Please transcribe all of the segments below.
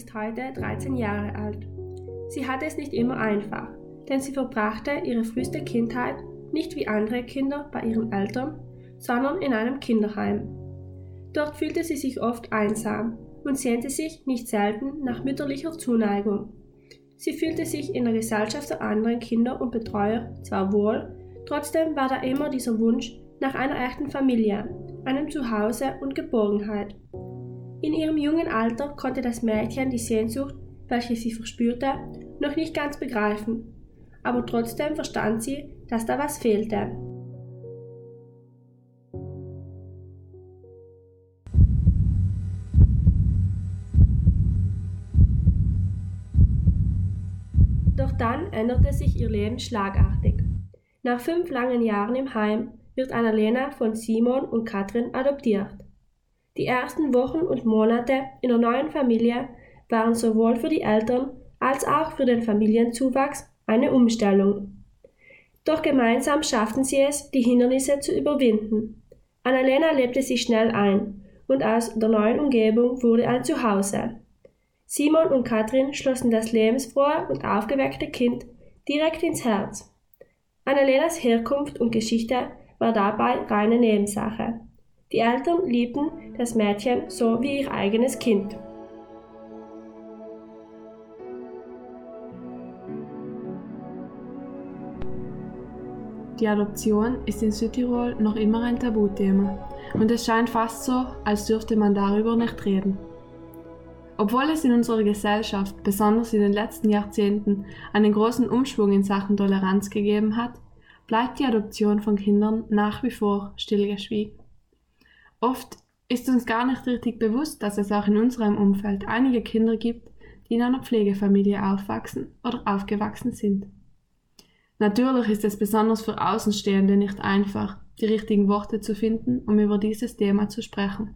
ist heute 13 Jahre alt. Sie hatte es nicht immer einfach, denn sie verbrachte ihre früheste Kindheit nicht wie andere Kinder bei ihren Eltern, sondern in einem Kinderheim. Dort fühlte sie sich oft einsam und sehnte sich nicht selten nach mütterlicher Zuneigung. Sie fühlte sich in der Gesellschaft der anderen Kinder und Betreuer zwar wohl, trotzdem war da immer dieser Wunsch nach einer echten Familie, einem Zuhause und Geborgenheit. In ihrem jungen Alter konnte das Mädchen die Sehnsucht, welche sie verspürte, noch nicht ganz begreifen, aber trotzdem verstand sie, dass da was fehlte. Doch dann änderte sich ihr Leben schlagartig. Nach fünf langen Jahren im Heim wird Annalena von Simon und Katrin adoptiert. Die ersten Wochen und Monate in der neuen Familie waren sowohl für die Eltern als auch für den Familienzuwachs eine Umstellung. Doch gemeinsam schafften sie es, die Hindernisse zu überwinden. Annalena lebte sich schnell ein und aus der neuen Umgebung wurde ein Zuhause. Simon und Katrin schlossen das lebensfrohe und aufgeweckte Kind direkt ins Herz. Annalenas Herkunft und Geschichte war dabei reine Nebensache. Die Eltern liebten das Mädchen so wie ihr eigenes Kind. Die Adoption ist in Südtirol noch immer ein Tabuthema und es scheint fast so, als dürfte man darüber nicht reden. Obwohl es in unserer Gesellschaft, besonders in den letzten Jahrzehnten, einen großen Umschwung in Sachen Toleranz gegeben hat, bleibt die Adoption von Kindern nach wie vor stillgeschwiegen. Oft ist uns gar nicht richtig bewusst, dass es auch in unserem Umfeld einige Kinder gibt, die in einer Pflegefamilie aufwachsen oder aufgewachsen sind. Natürlich ist es besonders für Außenstehende nicht einfach, die richtigen Worte zu finden, um über dieses Thema zu sprechen.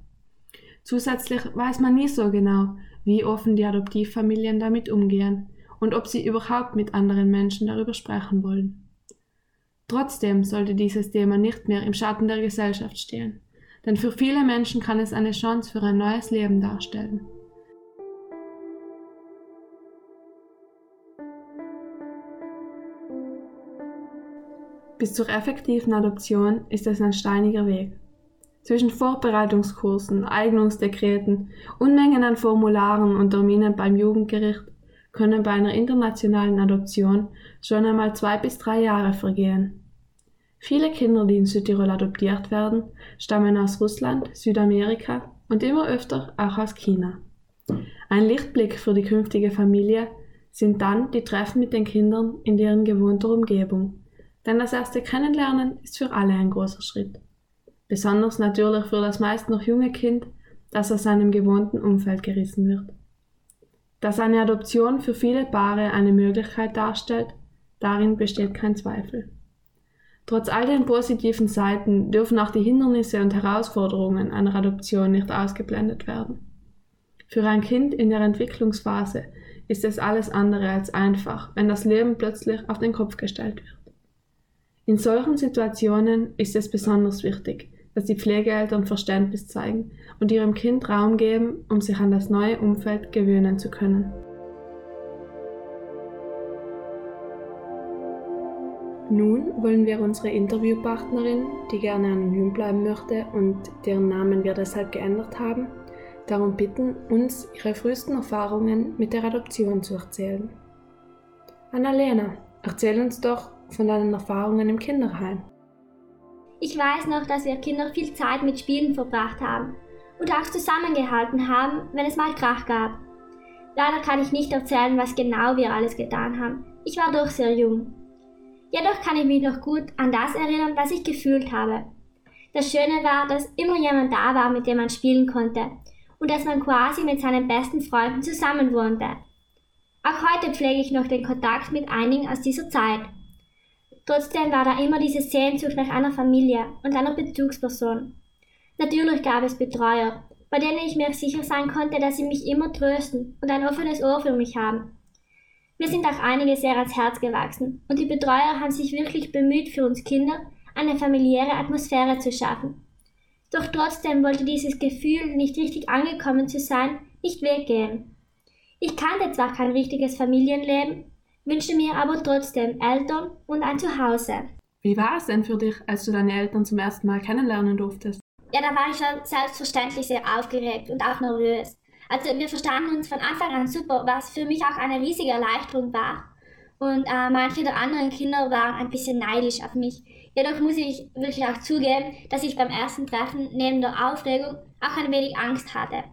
Zusätzlich weiß man nie so genau, wie offen die Adoptivfamilien damit umgehen und ob sie überhaupt mit anderen Menschen darüber sprechen wollen. Trotzdem sollte dieses Thema nicht mehr im Schatten der Gesellschaft stehen, denn für viele Menschen kann es eine Chance für ein neues Leben darstellen. Bis zur effektiven Adoption ist es ein steiniger Weg. Zwischen Vorbereitungskursen, Eignungsdekreten, Unmengen an Formularen und Terminen beim Jugendgericht können bei einer internationalen Adoption schon einmal zwei bis drei Jahre vergehen. Viele Kinder, die in Südtirol adoptiert werden, stammen aus Russland, Südamerika und immer öfter auch aus China. Ein Lichtblick für die künftige Familie sind dann die Treffen mit den Kindern in deren gewohnter Umgebung denn das erste Kennenlernen ist für alle ein großer Schritt. Besonders natürlich für das meist noch junge Kind, das aus seinem gewohnten Umfeld gerissen wird. Dass eine Adoption für viele Paare eine Möglichkeit darstellt, darin besteht kein Zweifel. Trotz all den positiven Seiten dürfen auch die Hindernisse und Herausforderungen einer Adoption nicht ausgeblendet werden. Für ein Kind in der Entwicklungsphase ist es alles andere als einfach, wenn das Leben plötzlich auf den Kopf gestellt wird. In solchen Situationen ist es besonders wichtig, dass die Pflegeeltern Verständnis zeigen und ihrem Kind Raum geben, um sich an das neue Umfeld gewöhnen zu können. Nun wollen wir unsere Interviewpartnerin, die gerne anonym bleiben möchte und deren Namen wir deshalb geändert haben, darum bitten, uns ihre frühesten Erfahrungen mit der Adoption zu erzählen. Annalena, erzähl uns doch, von deinen Erfahrungen im Kinderheim? Ich weiß noch, dass wir Kinder viel Zeit mit Spielen verbracht haben und auch zusammengehalten haben, wenn es mal Krach gab. Leider kann ich nicht erzählen, was genau wir alles getan haben. Ich war doch sehr jung. Jedoch kann ich mich noch gut an das erinnern, was ich gefühlt habe. Das Schöne war, dass immer jemand da war, mit dem man spielen konnte und dass man quasi mit seinen besten Freunden zusammen wohnte. Auch heute pflege ich noch den Kontakt mit einigen aus dieser Zeit. Trotzdem war da immer diese Sehnsucht nach einer Familie und einer Bezugsperson. Natürlich gab es Betreuer, bei denen ich mir sicher sein konnte, dass sie mich immer trösten und ein offenes Ohr für mich haben. Mir sind auch einige sehr ans Herz gewachsen und die Betreuer haben sich wirklich bemüht, für uns Kinder eine familiäre Atmosphäre zu schaffen. Doch trotzdem wollte dieses Gefühl, nicht richtig angekommen zu sein, nicht weggehen. Ich kannte zwar kein richtiges Familienleben, wünschte mir aber trotzdem Eltern und ein Zuhause. Wie war es denn für dich, als du deine Eltern zum ersten Mal kennenlernen durftest? Ja, da war ich schon selbstverständlich sehr aufgeregt und auch nervös. Also wir verstanden uns von Anfang an super, was für mich auch eine riesige Erleichterung war. Und äh, manche der anderen Kinder waren ein bisschen neidisch auf mich. Jedoch muss ich wirklich auch zugeben, dass ich beim ersten Treffen neben der Aufregung auch ein wenig Angst hatte.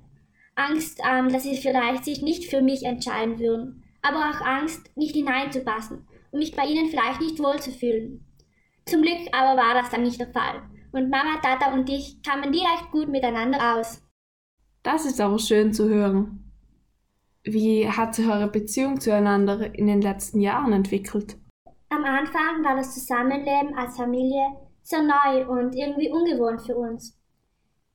Angst, ähm, dass sie vielleicht sich nicht für mich entscheiden würden, aber auch Angst, nicht hineinzupassen und mich bei ihnen vielleicht nicht wohlzufühlen. Zum Glück aber war das dann nicht der Fall und Mama, Tata und ich kamen direkt gut miteinander aus. Das ist aber schön zu hören. Wie hat sich eure Beziehung zueinander in den letzten Jahren entwickelt? Am Anfang war das Zusammenleben als Familie sehr neu und irgendwie ungewohnt für uns.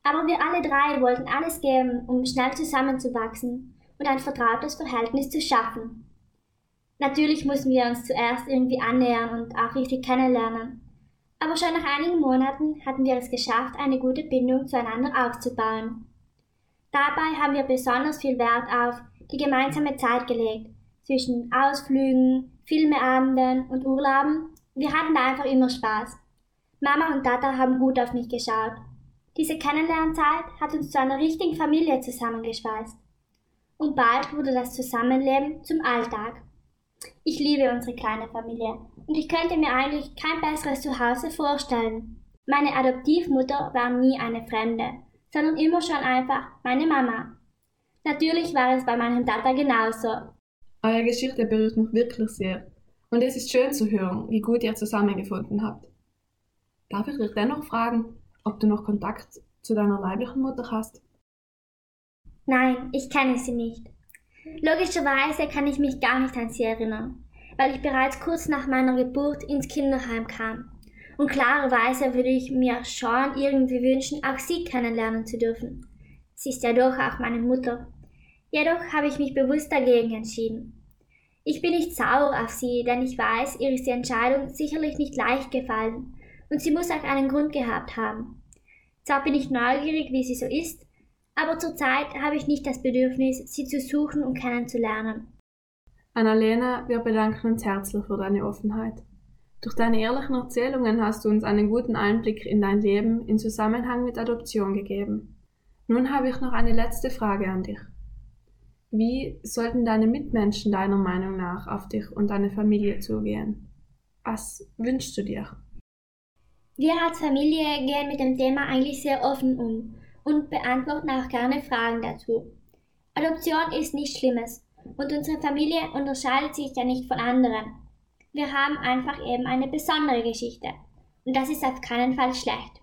Aber wir alle drei wollten alles geben, um schnell zusammenzuwachsen und ein vertrautes Verhältnis zu schaffen. Natürlich mussten wir uns zuerst irgendwie annähern und auch richtig kennenlernen. Aber schon nach einigen Monaten hatten wir es geschafft, eine gute Bindung zueinander aufzubauen. Dabei haben wir besonders viel Wert auf die gemeinsame Zeit gelegt, zwischen Ausflügen, Filmeabenden und Urlauben. Wir hatten da einfach immer Spaß. Mama und Tata haben gut auf mich geschaut. Diese Kennenlernzeit hat uns zu einer richtigen Familie zusammengeschweißt. Und bald wurde das Zusammenleben zum Alltag. Ich liebe unsere kleine Familie und ich könnte mir eigentlich kein besseres Zuhause vorstellen. Meine Adoptivmutter war nie eine Fremde, sondern immer schon einfach meine Mama. Natürlich war es bei meinem Tata genauso. Eure Geschichte berührt mich wirklich sehr. Und es ist schön zu hören, wie gut ihr zusammengefunden habt. Darf ich dich dennoch fragen, ob du noch Kontakt zu deiner leiblichen Mutter hast? Nein, ich kenne sie nicht. Logischerweise kann ich mich gar nicht an sie erinnern, weil ich bereits kurz nach meiner Geburt ins Kinderheim kam. Und klarerweise würde ich mir schon irgendwie wünschen, auch sie kennenlernen zu dürfen. Sie ist ja doch auch meine Mutter. Jedoch habe ich mich bewusst dagegen entschieden. Ich bin nicht sauer auf sie, denn ich weiß, ihr ist die Entscheidung sicherlich nicht leicht gefallen und sie muss auch einen Grund gehabt haben. Zwar bin ich neugierig, wie sie so ist, aber zurzeit habe ich nicht das Bedürfnis, sie zu suchen und kennenzulernen. Annalena, wir bedanken uns herzlich für deine Offenheit. Durch deine ehrlichen Erzählungen hast du uns einen guten Einblick in dein Leben in Zusammenhang mit Adoption gegeben. Nun habe ich noch eine letzte Frage an dich. Wie sollten deine Mitmenschen deiner Meinung nach auf dich und deine Familie zugehen? Was wünschst du dir? Wir als Familie gehen mit dem Thema eigentlich sehr offen um und beantworten auch gerne Fragen dazu. Adoption ist nichts Schlimmes und unsere Familie unterscheidet sich ja nicht von anderen. Wir haben einfach eben eine besondere Geschichte und das ist auf keinen Fall schlecht.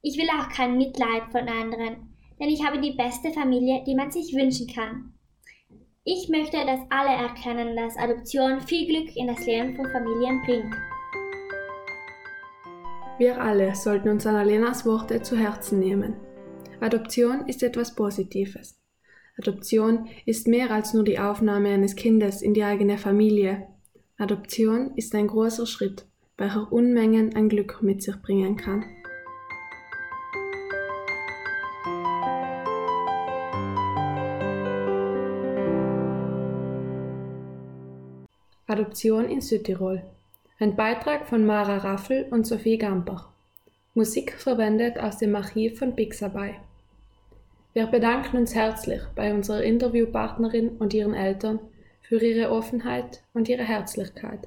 Ich will auch kein Mitleid von anderen, denn ich habe die beste Familie, die man sich wünschen kann. Ich möchte, dass alle erkennen, dass Adoption viel Glück in das Leben von Familien bringt. Wir alle sollten uns Annalenas Worte zu Herzen nehmen. Adoption ist etwas Positives. Adoption ist mehr als nur die Aufnahme eines Kindes in die eigene Familie. Adoption ist ein großer Schritt, welcher Unmengen an Glück mit sich bringen kann. Adoption in Südtirol. Ein Beitrag von Mara Raffel und Sophie Gampach. Musik verwendet aus dem Archiv von Pixabay. Wir bedanken uns herzlich bei unserer Interviewpartnerin und ihren Eltern für ihre Offenheit und ihre Herzlichkeit.